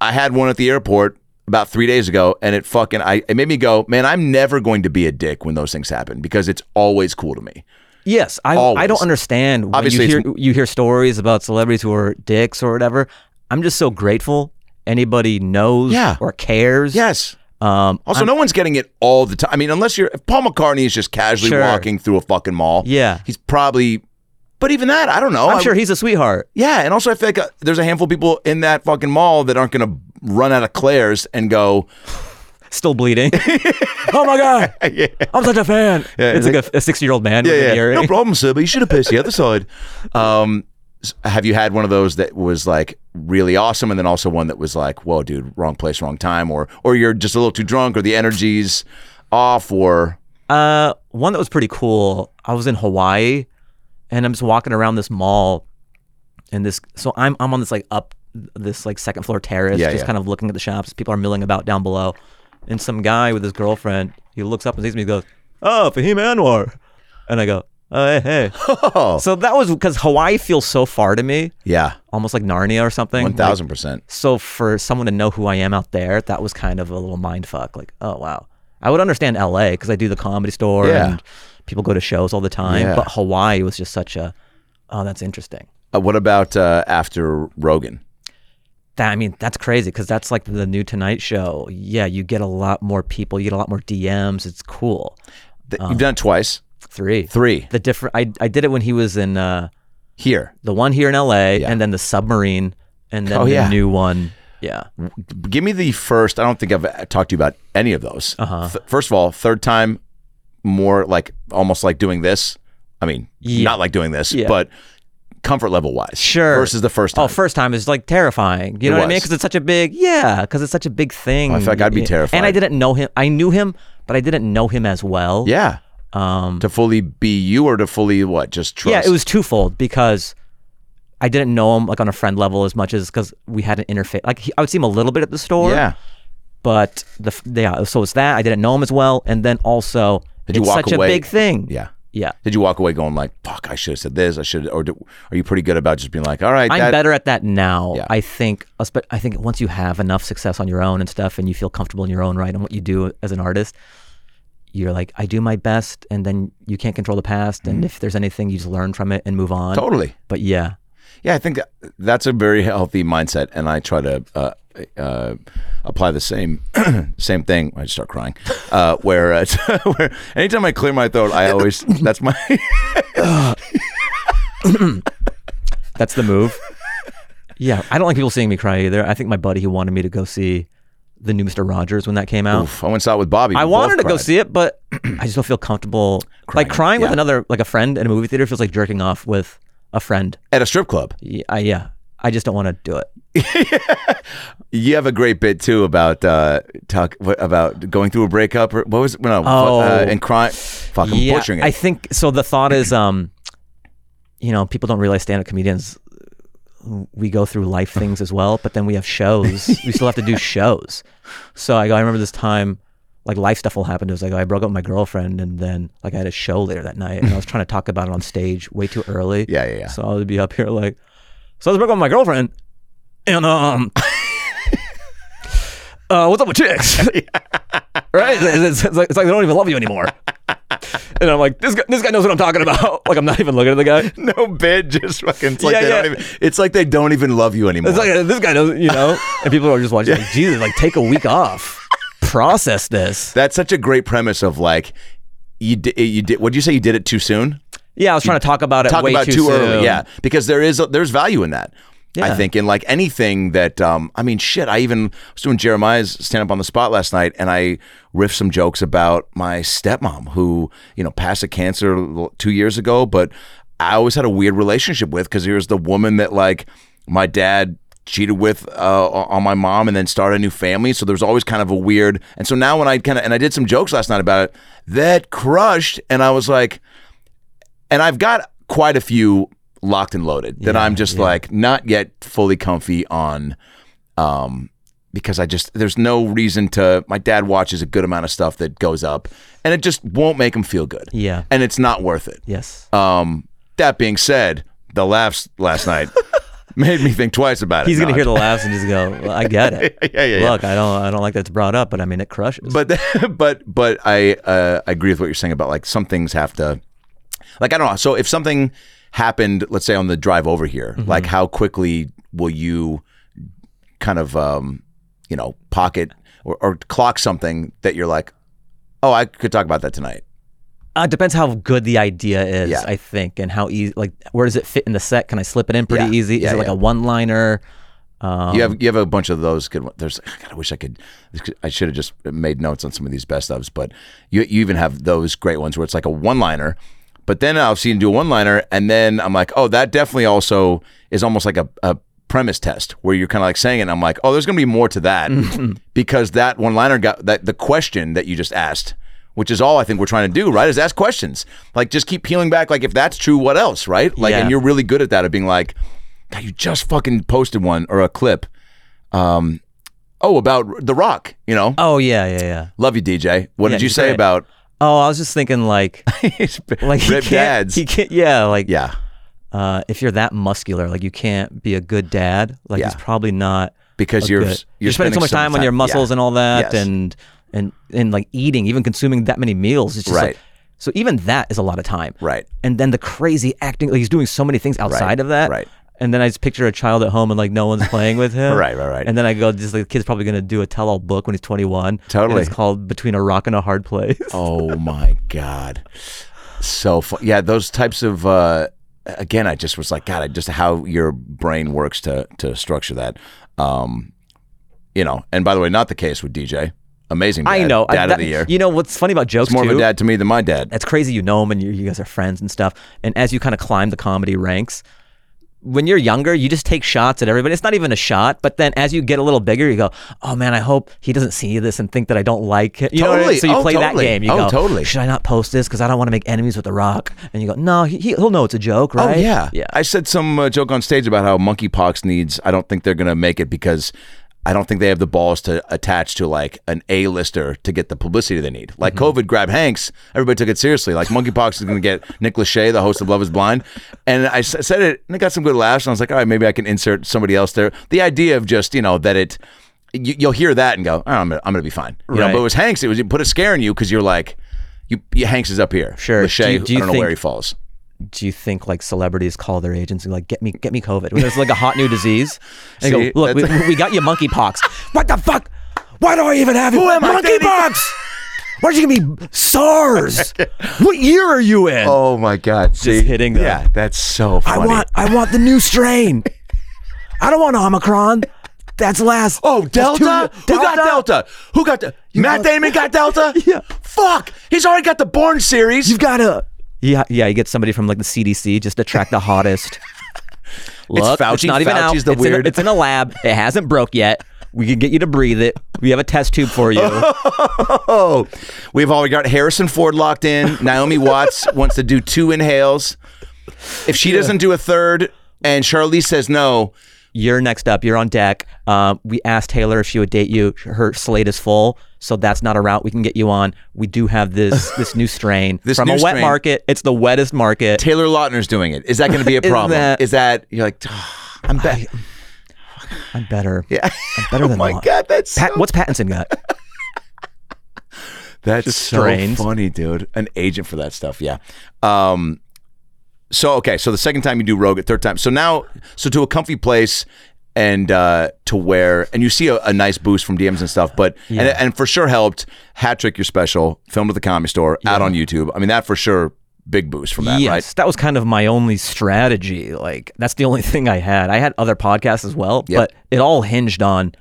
I had one at the airport about three days ago, and it fucking I it made me go, man, I'm never going to be a dick when those things happen because it's always cool to me. Yes, I I don't understand when Obviously, you hear you hear stories about celebrities who are dicks or whatever. I'm just so grateful anybody knows Yeah. or cares. Yes. Um Also, no one's getting it all the time. I mean, unless you're if Paul McCartney is just casually Sure. walking through a fucking mall. Yeah. he's probably. But even that, I don't know. I'm I- sure he's a sweetheart. Yeah, and also I feel like uh, there's a handful of people in that fucking mall that aren't going to run out of Claire's and go. Still bleeding. oh my god. Yeah. I'm such a fan. Yeah, it's like a, a 60 year old man Yeah, yeah, no problem, sir. But you should have pissed the other side. Um, have you had one of those that was like really awesome, and then also one that was like, "Whoa, dude, wrong place, wrong time," or or you're just a little too drunk, or the energy's off, or Uh, one that was pretty cool. I was in Hawaii, and I'm just walking around this mall, and this. So I'm I'm on this like up this like second floor terrace, Yeah, just yeah. kind of looking at the shops. People are milling about down below, and some guy with his girlfriend. He looks up and sees me. He goes, "Oh, Fahim Anwar," and I go, "Oh, hey, hey." oh, So that was because Hawaii feels so far to me, yeah, almost like Narnia or something. one Like, thousand percent. so for someone to know who I am out there, that was kind of a little mind fuck. Like, oh wow. I would understand LA because I do the comedy store Yeah. and people go to shows all the time. Yeah. But Hawaii was just such a, oh, that's interesting. Uh, what about uh, after Rogan? That I mean, that's crazy because that's like the new Tonight Show. Yeah, you get a lot more people. You get a lot more DMs. It's cool. Th- You've done it twice. Three, Three The different. I I did it when he was in uh, here. the one here in LA, Yeah. and then the submarine, and then Oh, the yeah. new one. Yeah. Give me the first. I don't think I've talked to you about any of those. Uh-huh. Th- first of all, third time, more like almost like doing this. I mean, Yeah. not like doing this, but comfort level wise. Sure. Versus the first time. Oh, first time is like terrifying. You It know what I mean? Because it's such a big, yeah, because it's such a big thing. I feel like I'd be terrified. And I didn't know him. I knew him, but I didn't know him as well. Yeah. Um, To fully be you or to fully what? Just trust. yeah, it was twofold because I didn't know him like on a friend level as much as because we had an interface. Like he, I would see him a little bit at the store. Yeah. But the yeah, so it's that I didn't know him as well, and then also Did you it's walk such away- a big thing. Yeah. Yeah. Did you walk away going like, "Fuck, I should have said this. I should," or do, are you pretty good about just being like, "All right, I'm that- better at that now. Yeah. I think. I think once you have enough success on your own and stuff, and you feel comfortable in your own right and what you do as an artist, you're like, I do my best, and then you can't control the past. And if there's anything, you just learn from it and move on. Mm-hmm. Totally. But yeah, Yeah, I think that's a very healthy mindset, and I try to uh, uh, apply the same same thing. I just start crying. Uh, where, uh, where anytime I clear my throat, I always that's my that's the move. yeah, I don't like people seeing me cry either. I think my buddy who wanted me to go see the new Mister Rogers when that came out. Oof, I went saw it with Bobby. I wanted to go see it, but I just don't feel comfortable. like Crying, crying with another, like a friend in a movie theater feels like jerking off with a friend. at a strip club. Yeah, I, yeah. I just don't want to do it. You have a great bit too about uh, talk what, about going through a breakup or what was it? No, Oh. uh, and crying. Fuck, I'm yeah, butchering it. I think so. The thought is, um, you know, people don't realize stand-up comedians we go through life things as well, but then we have shows. we still have to do shows. So I go. I remember this time, like life stuff will happen. It was like I broke up with my girlfriend, and then like I had a show later that night, and I was trying to talk about it on stage way too early. Yeah, yeah, yeah. So I would be up here like, so I was broke up with my girlfriend, and um. Uh, what's up with chicks? right? It's, it's like, it's like they don't even love you anymore. And I'm like, this guy, this guy knows what I'm talking about. Like I'm not even looking at the guy. no bid, just fucking. It's like Yeah, they yeah. don't even. It's like they don't even love you anymore. It's like this guy knows, you know. And people are just watching, like, Jesus, like take a week off, process this. That's such a great premise of like you did. You did. What did you say? You did it too soon. Yeah, I was trying to talk about it Talk way about too, too, early. Yeah, because there is a, there's value in that. I think in like anything that um I mean shit I even was doing Jeremiah's stand up on the spot last night and I riffed some jokes about my stepmom who you know passed a cancer 2 years ago but I always had a weird relationship with cuz here's the woman that like my dad cheated with uh, on my mom and then started a new family so there's always kind of a weird and so now when I kind of and I did some jokes last night about it that crushed and I was like and I've got quite a few locked and loaded that Yeah, I'm just yeah. like not yet fully comfy on um because I just there's no reason to my dad watches a good amount of stuff that goes up and it just won't make him feel good. Yeah. And it's not worth it. Yes. Um that being said, the laughs last night made me think twice about it. He's gonna hear the laughs and just go, well, "I get it." Yeah, yeah, yeah. Look, I don't, I don't like that it's brought up, but I mean, it crushes. but but but I uh, I agree with what you're saying about like some things have to like I don't know. So if something happened, let's say on the drive over here, Mm-hmm. like how quickly will you kind of um you know pocket or, or clock something that you're like, oh, I could talk about that tonight. Uh, it depends how good the idea is, Yeah. I think, and how easy. Like, where does it fit in the set? Can I slip it in pretty Yeah. easy? Is Yeah, it like yeah. a one-liner? Um, you have you have a bunch of those good ones. There's God, I wish I could. I should have just made notes on some of these best ofs, but you you even have those great ones where it's like a one liner. But then I've seen you do a one liner, and then I'm like, oh, that definitely also is almost like a, a premise test where you're kind of like saying it. And I'm like, oh, there's gonna be more to that because that one liner got that the question that you just asked. Which is all I think we're trying to do, right? Is ask questions. Like just keep peeling back. Like if that's true, what else, right? Like, Yeah. and you're really good at that of being like, God, you just fucking posted one or a clip. Um, oh, about The Rock. You know, Oh yeah, yeah, yeah. love you, DJ. What Yeah, did you say great. about Oh, I was just thinking like, like he can't, dads? He can't. Yeah, like yeah, uh, if you're that muscular, like you can't be a good dad. Like Yeah. he's probably not because you're good- you're, spending so much time on your muscles and all that, Yes. and and and like eating, even consuming that many meals. It's just Right. like so even that is a lot of time. Right. And then the crazy acting, like he's doing so many things outside of that. right. And then I just picture a child at home and like no one's playing with him. Right, right, right. And then I go, just like the kid's probably gonna do a tell-all book when he's 21. and Totally. it's called Between a Rock and a Hard Place. Oh my god, so fun. Yeah, those types of. uh Again, I just was like, God, I just how your brain works to to structure that. Um, you know, and by the way, not the case with DJ. Amazing. Dad, I know. I- Dad that- of the year. You know what's funny about jokes It's more too? of a dad to me than my dad. That's crazy. You know him and you, you guys are friends and stuff. And as you kind of climb the comedy ranks, when you're younger, you just take shots at everybody. It's not even a shot, but then as you get a little bigger, you go, "Oh man, I hope he doesn't see this and think that I don't like it." You know I mean? Totally. So you Oh, play totally. that game. You Oh, go, totally. Should I not post this because I don't want to make enemies with The Rock? And you go, "No, he, he'll know it's a joke, right?" Oh yeah, yeah. I said some uh, joke on stage about how monkeypox needs. I don't think they're gonna make it because I don't think they have the balls to attach to like an A-lister to get the publicity they need. Like Mm-hmm. COVID grabbed Hanks, everybody took it seriously. Like monkeypox is gonna get Nick Lachey, the host of Love Is Blind, and I s- said it and it got some good laughs. And I was like, all right, maybe I can insert somebody else there. The idea of just you know that it. You, you'll hear that and go, oh, I'm, gonna, I'm gonna be fine. You know, but it was Hanks. It was it put a scare in you because you're like, you, you Hanks is up here. Sure. Lachey, Do you- do you I don't know where he falls. Do you think like celebrities call their agents and like, "Get me, get me COVID"? When there's like a hot new disease, and See, go, "Look, we, we got you monkeypox." what the fuck? Why do I even have you? Who am monkeypox? Why'd you give me SARS? what year are you in? Oh my God! See, hitting them. Yeah, that's so Funny. I want, I want the new strain. I don't want Omicron. That's last. Oh, that's Delta? Who got Delta? Who got the Matt Damon got Delta? Yeah. Fuck. He's already got the Bourne series. You've got to. Yeah, yeah. You get somebody from like the CDC just to track the hottest. Look, Fauci. not even out. Fauci's the it's, in a, it's in a lab. It hasn't broke yet. We can get you to breathe it. We have a test tube for you. oh, we've already got Harrison Ford locked in. Naomi Watts wants to do two inhales. If she doesn't do a third, and Charlize says no, You're next up. You're on deck. Um, we asked Taylor if she would date you. Her slate is full, so that's not a route we can get you on. We do have this this new strain This from new a wet strain. market. It's the wettest market. Taylor Lautner's doing it. Is that going to be a Is problem? that- Is that you're like? I'm back. I'm better. Yeah. I'm better oh than my Laut- god, that's Pat, so what's Pattinson got? That's so strains. funny, dude. An agent for that stuff, yeah. Um, so okay, so the second time you do Rogan, third time. So now, so to a comfy place and uh, to where, and you see a, a nice boost from DMs and stuff, but and, and for sure helped. Hat trick your special, filmed at the comedy store, out on YouTube. I mean, that for sure, big boost from that, yes, right? that was kind of my only strategy. Like that's the only thing I had. I had other podcasts as well, Yep. but it all hinged on,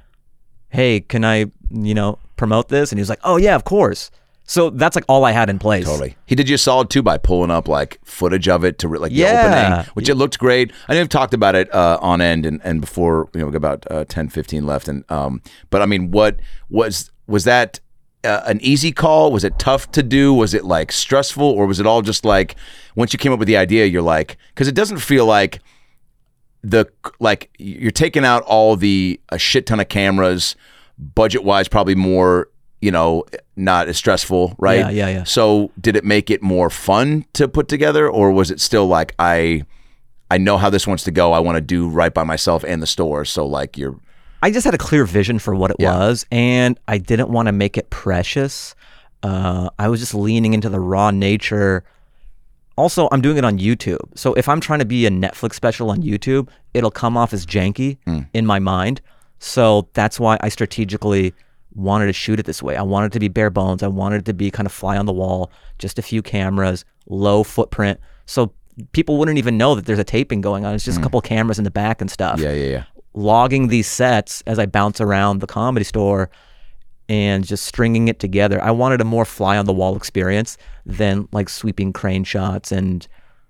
hey, can I, you know, promote this? And he was like, oh yeah, of course. So that's like all I had in place. Totally. He did you a solid too by pulling up like footage of it to re- like the Yeah. opening, which it looked great. I know we've talked about it uh, on end and, and before, you know, we got about uh, 10, 15 left. And, um, but I mean, what was, was that uh, an easy call? Was it tough to do? Was it like stressful or was it all just like, once you came up with the idea, you're like, cause it doesn't feel like the, like you're taking out all the, a shit ton of cameras, budget wise, probably more, you know, not as stressful, right? Yeah, yeah, yeah. So did it make it more fun to put together, or was it still like I, I know how this wants to go. I want to do right by myself and the store. So like you're, I just had a clear vision for what it Yeah. was, and I didn't want to make it precious. Uh, I was just leaning into the raw nature. Also, I'm doing it on YouTube. So if I'm trying to be a Netflix special on YouTube, it'll come off as janky in my mind. So that's why I strategically wanted to shoot it this way. I wanted it to be bare bones. I wanted it to be kind of fly on the wall, just a few cameras, low footprint. So people wouldn't even know that there's a taping going on. It's just a couple cameras in the back and stuff yeah, yeah, yeah. logging these sets as I bounce around the comedy store and just stringing it together. I wanted a more fly on the wall experience than like sweeping crane shots. And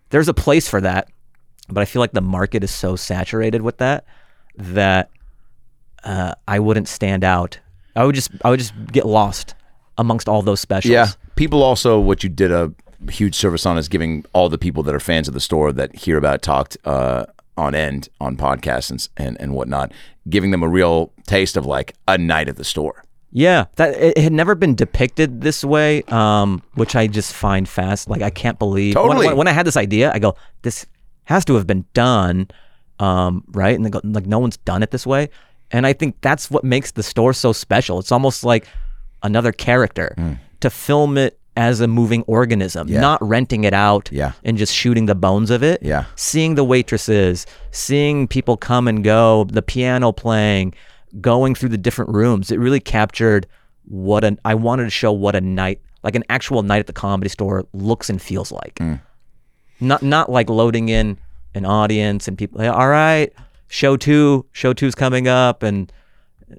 there's a place for that. But I feel like the market is so saturated with that that uh, I wouldn't stand out. I would just I would just get lost amongst all those specials. Yeah. People also, what you did a huge service on is giving all the people that are fans of the store that hear about it talked uh, on end on podcasts and, and and whatnot, giving them a real taste of like a night at the store. Yeah, that it had never been depicted this way, um, which I just find fast. Like I can't believe when- Totally. when, when I had this idea, I go, this has to have been done, um, right? And they go, like no one's done it this way, and I think that's what makes the store so special. It's almost like another character, to film it as a moving organism, Mm. Yeah. not renting it out Yeah. and just shooting the bones of it. Yeah. Seeing the waitresses, seeing people come and go, the piano playing, going through the different rooms. It really captured what an I wanted to show what a night, like an actual night at the comedy store looks and feels like. Mm. Not not like loading in an audience and people, "Hey, all right, show two, show two's coming up and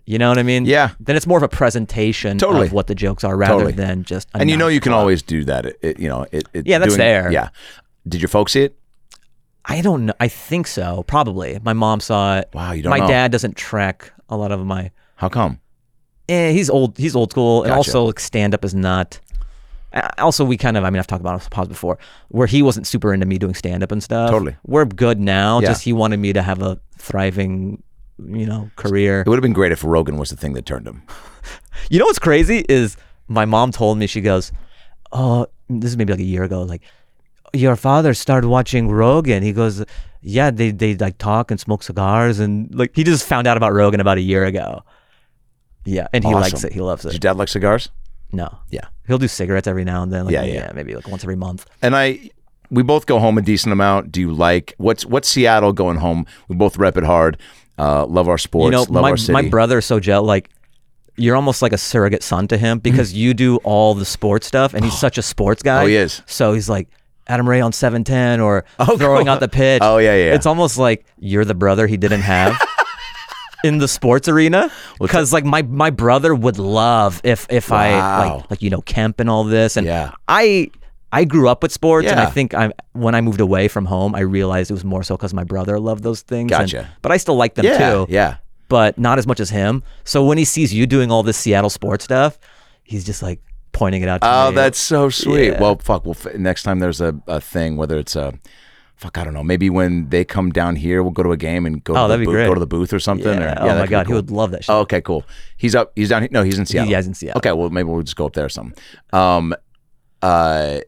you know what I mean? Yeah. Then it's more of a presentation Totally. of what the jokes are rather Totally. than just. and you know you can always do that. It, it- you know it. it Yeah, that's doing- there. Yeah. Did your folks see it? I don't know. I think so. Probably. My mom saw it. Wow, you don't My know. dad doesn't track a lot of my. How come? Eh, he's old. He's old school, and also like stand up is not. Uh, Also, we kind of. I mean, I've talked about it pause before, where he wasn't super into me doing stand up and stuff. Totally. We're good now. Yeah. Just he wanted me to have a thriving, you know, career. It would have been great if Rogan was the thing that turned him. You know what's crazy is my mom told me she goes, "Oh, this is maybe like a year ago. Like, your father started watching Rogan. He goes, yeah, they they like talk and smoke cigars and like he just found out about Rogan about a year ago. Yeah, and he likes it. He loves Does your dad like cigars? No, Yeah. he'll do cigarettes every now and then. Like, Yeah, yeah, yeah. maybe like once every month. And I, we both go home a decent amount. Do you like what's what's Seattle going home? We both rep it hard. Uh, love our sports. you know, love my our city. my brother's so jealous. Like, you're almost like a surrogate son to him because you do all the sports stuff, and he's such a sports guy. Oh, he is. So he's like Adam Ray on seven ten or Oh, throwing cool. out the pitch. Oh, yeah, yeah. It's almost like you're the brother he didn't have. In the sports arena, because like my my brother would love if if I Wow. like like you know Kemp and all this, and Yeah. I I grew up with sports, and I Yeah. think I when I moved away from home, I realized it was more so because my brother loved those things. and- Gotcha. but I still like them yeah, too yeah. but not as much as him. So when he sees you doing all this Seattle sports stuff, he's just like pointing it out to Oh, me. that's so sweet. Well, fuck. Well, f- next time there's a, a thing, whether it's a fuck, I don't know. Maybe when they come down here, we'll go to a game and go. Oh, to the that'd be booth, great. Go to the booth or something. Yeah. Or, oh my god, he would love that shit. Oh, okay, cool. He's up. He's down here. No, he's in Seattle. yeah, he's in Seattle. Okay, well, maybe we'll just go up there or something. Um, uh,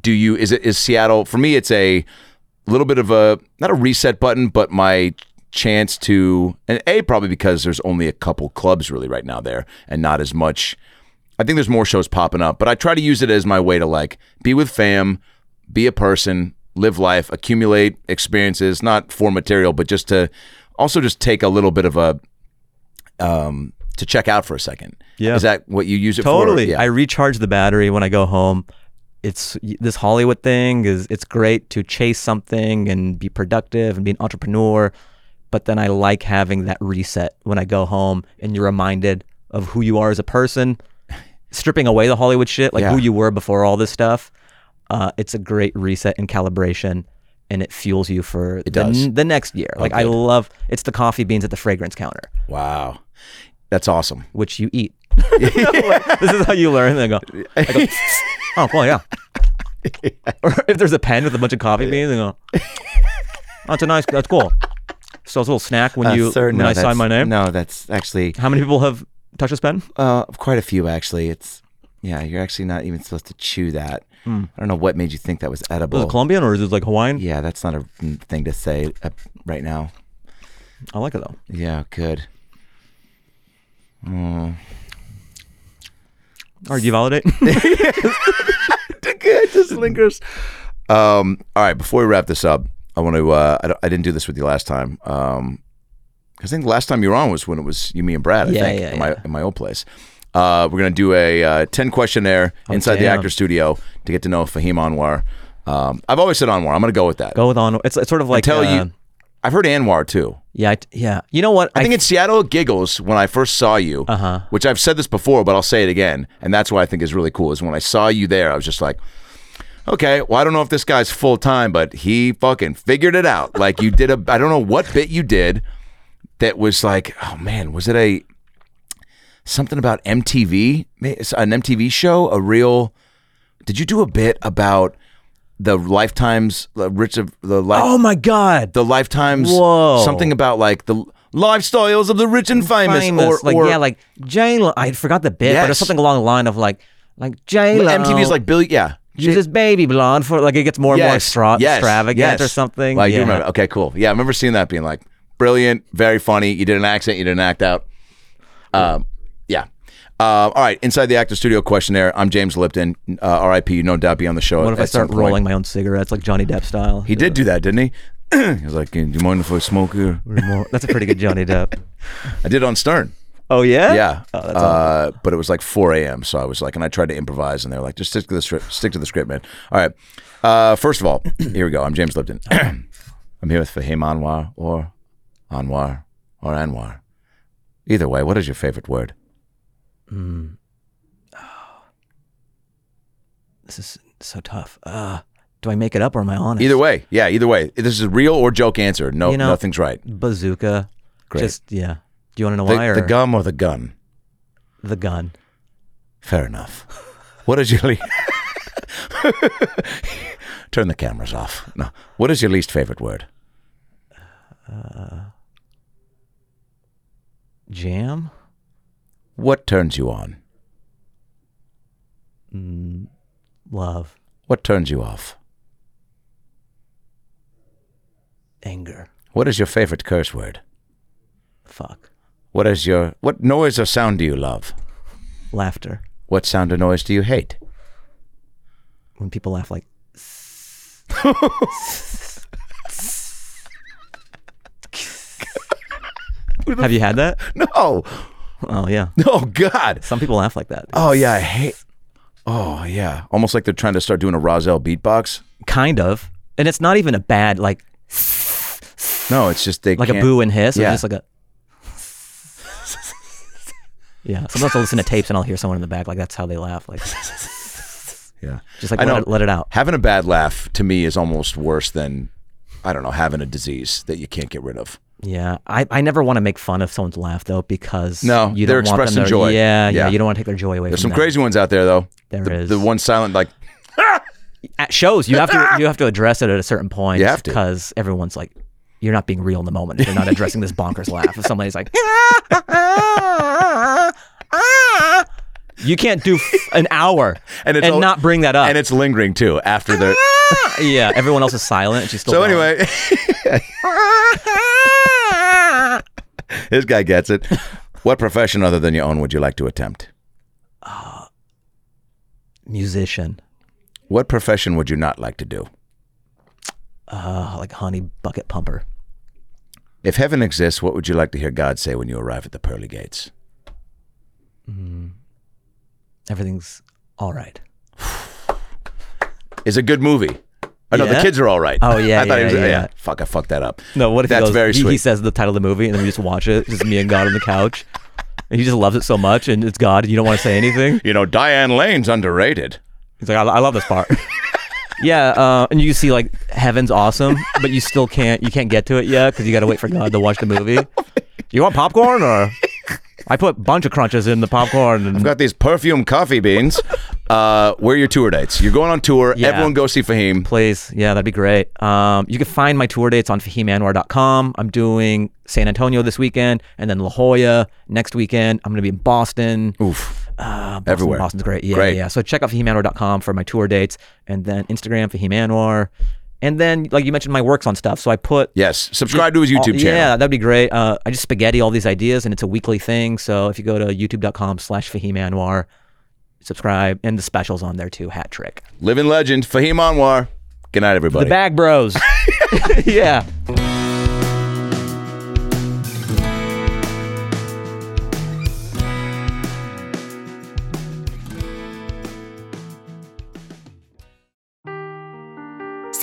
do you? Is it is Seattle for me? It's a little bit of a not a reset button, but my chance to and a probably because there's only a couple clubs really right now there and not as much. I think there's more shows popping up, but I try to use it as my way to like be with fam, be a person, live life, accumulate experiences, not for material, but just to also just take a little bit of a um to check out for a second. Yeah. Is that what you use it for? Totally. Yeah. I recharge the battery when I go home. It's this Hollywood thing is it's great to chase something and be productive and be an entrepreneur, but then I like having that reset when I go home and you're reminded of who you are as a person, stripping away the Hollywood shit, like Yeah. who you were before all this stuff. Uh, it's a great reset and calibration, and it fuels you for It the, does. the next year. Like I good. love it's the coffee beans at the fragrance counter, wow. That's awesome. which you eat. this is how you learn. They go, I go oh, well, yeah. or if there's a pen with a bunch of coffee beans, they go, oh, it's a nice, that's cool. So it's a little snack when you when I sign my name. Uh, No, that's actually How many people have touched this pen? uh, quite a few. Actually, it's yeah. You're actually not even supposed to chew that. I don't know what made you think that was edible. Was it Colombian or is it like Hawaiian? yeah, that's not a mm, thing to say uh, right now. I like it though. Yeah, good. All right, do you validate? Good, just lingers. Um, all right, before we wrap this up, I want to. Uh, I, I didn't do this with you last time. Um, I think the last time you were on was when it was you, me, and Brad. I Yeah, think yeah, in my yeah. in my old place. Uh, we're gonna do a uh, ten questionnaire inside the damn. actor studio to get to know Fahim Anwar. Um, I've always said Anwar. I'm gonna go with that. Go with on. It's, it's sort of like Tell uh, you, I've heard Anwar too. Yeah, I yeah. You know what? I think in Seattle it giggles when I first saw you, Uh-huh. which I've said this before, but I'll say it again, and that's what I think is really cool. Is when I saw you there, I was just like, okay, well, I don't know if this guy's full time, but he fucking figured it out. Like you did a, I don't know what bit you did that was like, oh man, was it a something about MTV, an MTV show, a real? Did you do a bit about the lifetimes, the rich of the life? oh my god, the lifetimes Whoa. something about like the lifestyles of the rich and famous, or, like or yeah, like J Lo. I forgot the bit, but it's something along the line of like like J Lo. MTV's like Billy yeah She's this baby blonde for like it gets more and more extra- yes, extravagant yes. or something. Well, I do remember. Okay, cool. Yeah, I remember seeing that being like brilliant, very funny. You did an accent, you did an act out. Um, yeah. Uh, all right, inside the actor studio questionnaire. I'm James Lipton. Uh, R.I.P. No doubt be on the show. What if I start some point. rolling my own cigarettes like Johnny Depp style? He did do that, didn't he? he was like, "Do you mind if I smoke here?" That's a pretty good Johnny Depp. I did it on Stern. Oh yeah. Yeah, Oh, uh, but it was like 4 a.m. So I was like, and I tried to improvise, and they were like, "Just stick to the script. Stick to the script, man." All right. Uh, first of all, here we go. I'm James Lipton. I'm here with Fahim Anwar or Anwar or Anwar. Either way, what is your favorite word? This is so tough. Uh, do I make it up or am I honest? Either way, yeah. Either way, this is real or joke answer. No, You know- nothing's right. Bazooka. Great. Just yeah. Do you want to know The, why or the gum or the gun? the gun? Fair enough. What is your least? Turn the cameras off. No. What is your least favorite word? Uh, Jam. What turns you on? Mm, love. What turns you off? Anger. What is your favorite curse word? Fuck. What is your what noise or sound do you love? Laughter. What sound or noise do you hate? When people laugh like Have you had that? No. Oh yeah. Oh God. Some people laugh like that. Oh yeah, I hate Oh yeah. Almost like they're trying to start doing a Rahzel beatbox. Kind of. And it's not even a bad like No, it's just they like a can't- boo and hiss. Yeah. It's just like a Yeah. Sometimes I'll listen to tapes and I'll hear someone in the back like that's how they laugh. Like Yeah. just like I let know. it, let it out. Having a bad laugh to me is almost worse than I don't know, having a disease that you can't get rid of. Yeah, I, I never want to make fun of someone's laugh though because No, you they're don't want them expressing to, joy. Yeah, yeah, Yeah. you don't want to take their joy away. There's some them. crazy ones out there though. There the, is. the one silent like at shows. You have to you have to address it at a certain point. You have to. because everyone's like, you're not being real in the moment. if You're not addressing this bonkers laugh. If somebody's like, you can't do f- an hour and it's and all- not bring that up. and it's lingering too after they're yeah, everyone else is silent. And she's still So going. anyway, this guy gets it. What profession other than your own would you like to attempt? musician, What profession would you not like to do? uh, like honey bucket pumper. If heaven exists, what would you like to hear God say when you arrive at the pearly gates? Everything's all right. Is a good movie. I know the kids are all right. Oh, yeah, I thought yeah, he was, yeah. Fuck, I fucked that up. No, what if That's he goes, very he, sweet. he says the title of the movie and then we just watch it, just me and God on the couch. And he just loves it so much and it's God and you don't want to say anything. You know, Diane Lane's underrated. He's like, I, I love this part. yeah, uh, and you see like heaven's awesome, but you still can't you can't get to it yet because you got to wait for God to watch the movie. You want popcorn or? I put a bunch of crunches in the popcorn and I've got these perfume coffee beans. Uh, where are your tour dates? You're going on tour. Yeah. Everyone go see Fahim. Please, yeah, that'd be great. Um, you can find my tour dates on fahimanwar.com. I'm doing San Antonio this weekend and then La Jolla next weekend. I'm going to be in Boston. Oof. Uh, Boston, Everywhere. Boston's great. Yeah, Great. yeah. So check out fahimanwar.com for my tour dates and then Instagram, Fahim Anwar. And then, like you mentioned, my works on stuff. So I put Yes. Subscribe to his all- YouTube channel. Yeah, that'd be great. Uh, I just spaghetti all these ideas, and it's a weekly thing. So if you go to youtube.com slash Fahim Anwar, subscribe, and the specials on there too. Hat trick. Living legend, Fahim Anwar. Good night, everybody. The Bag Bros. yeah.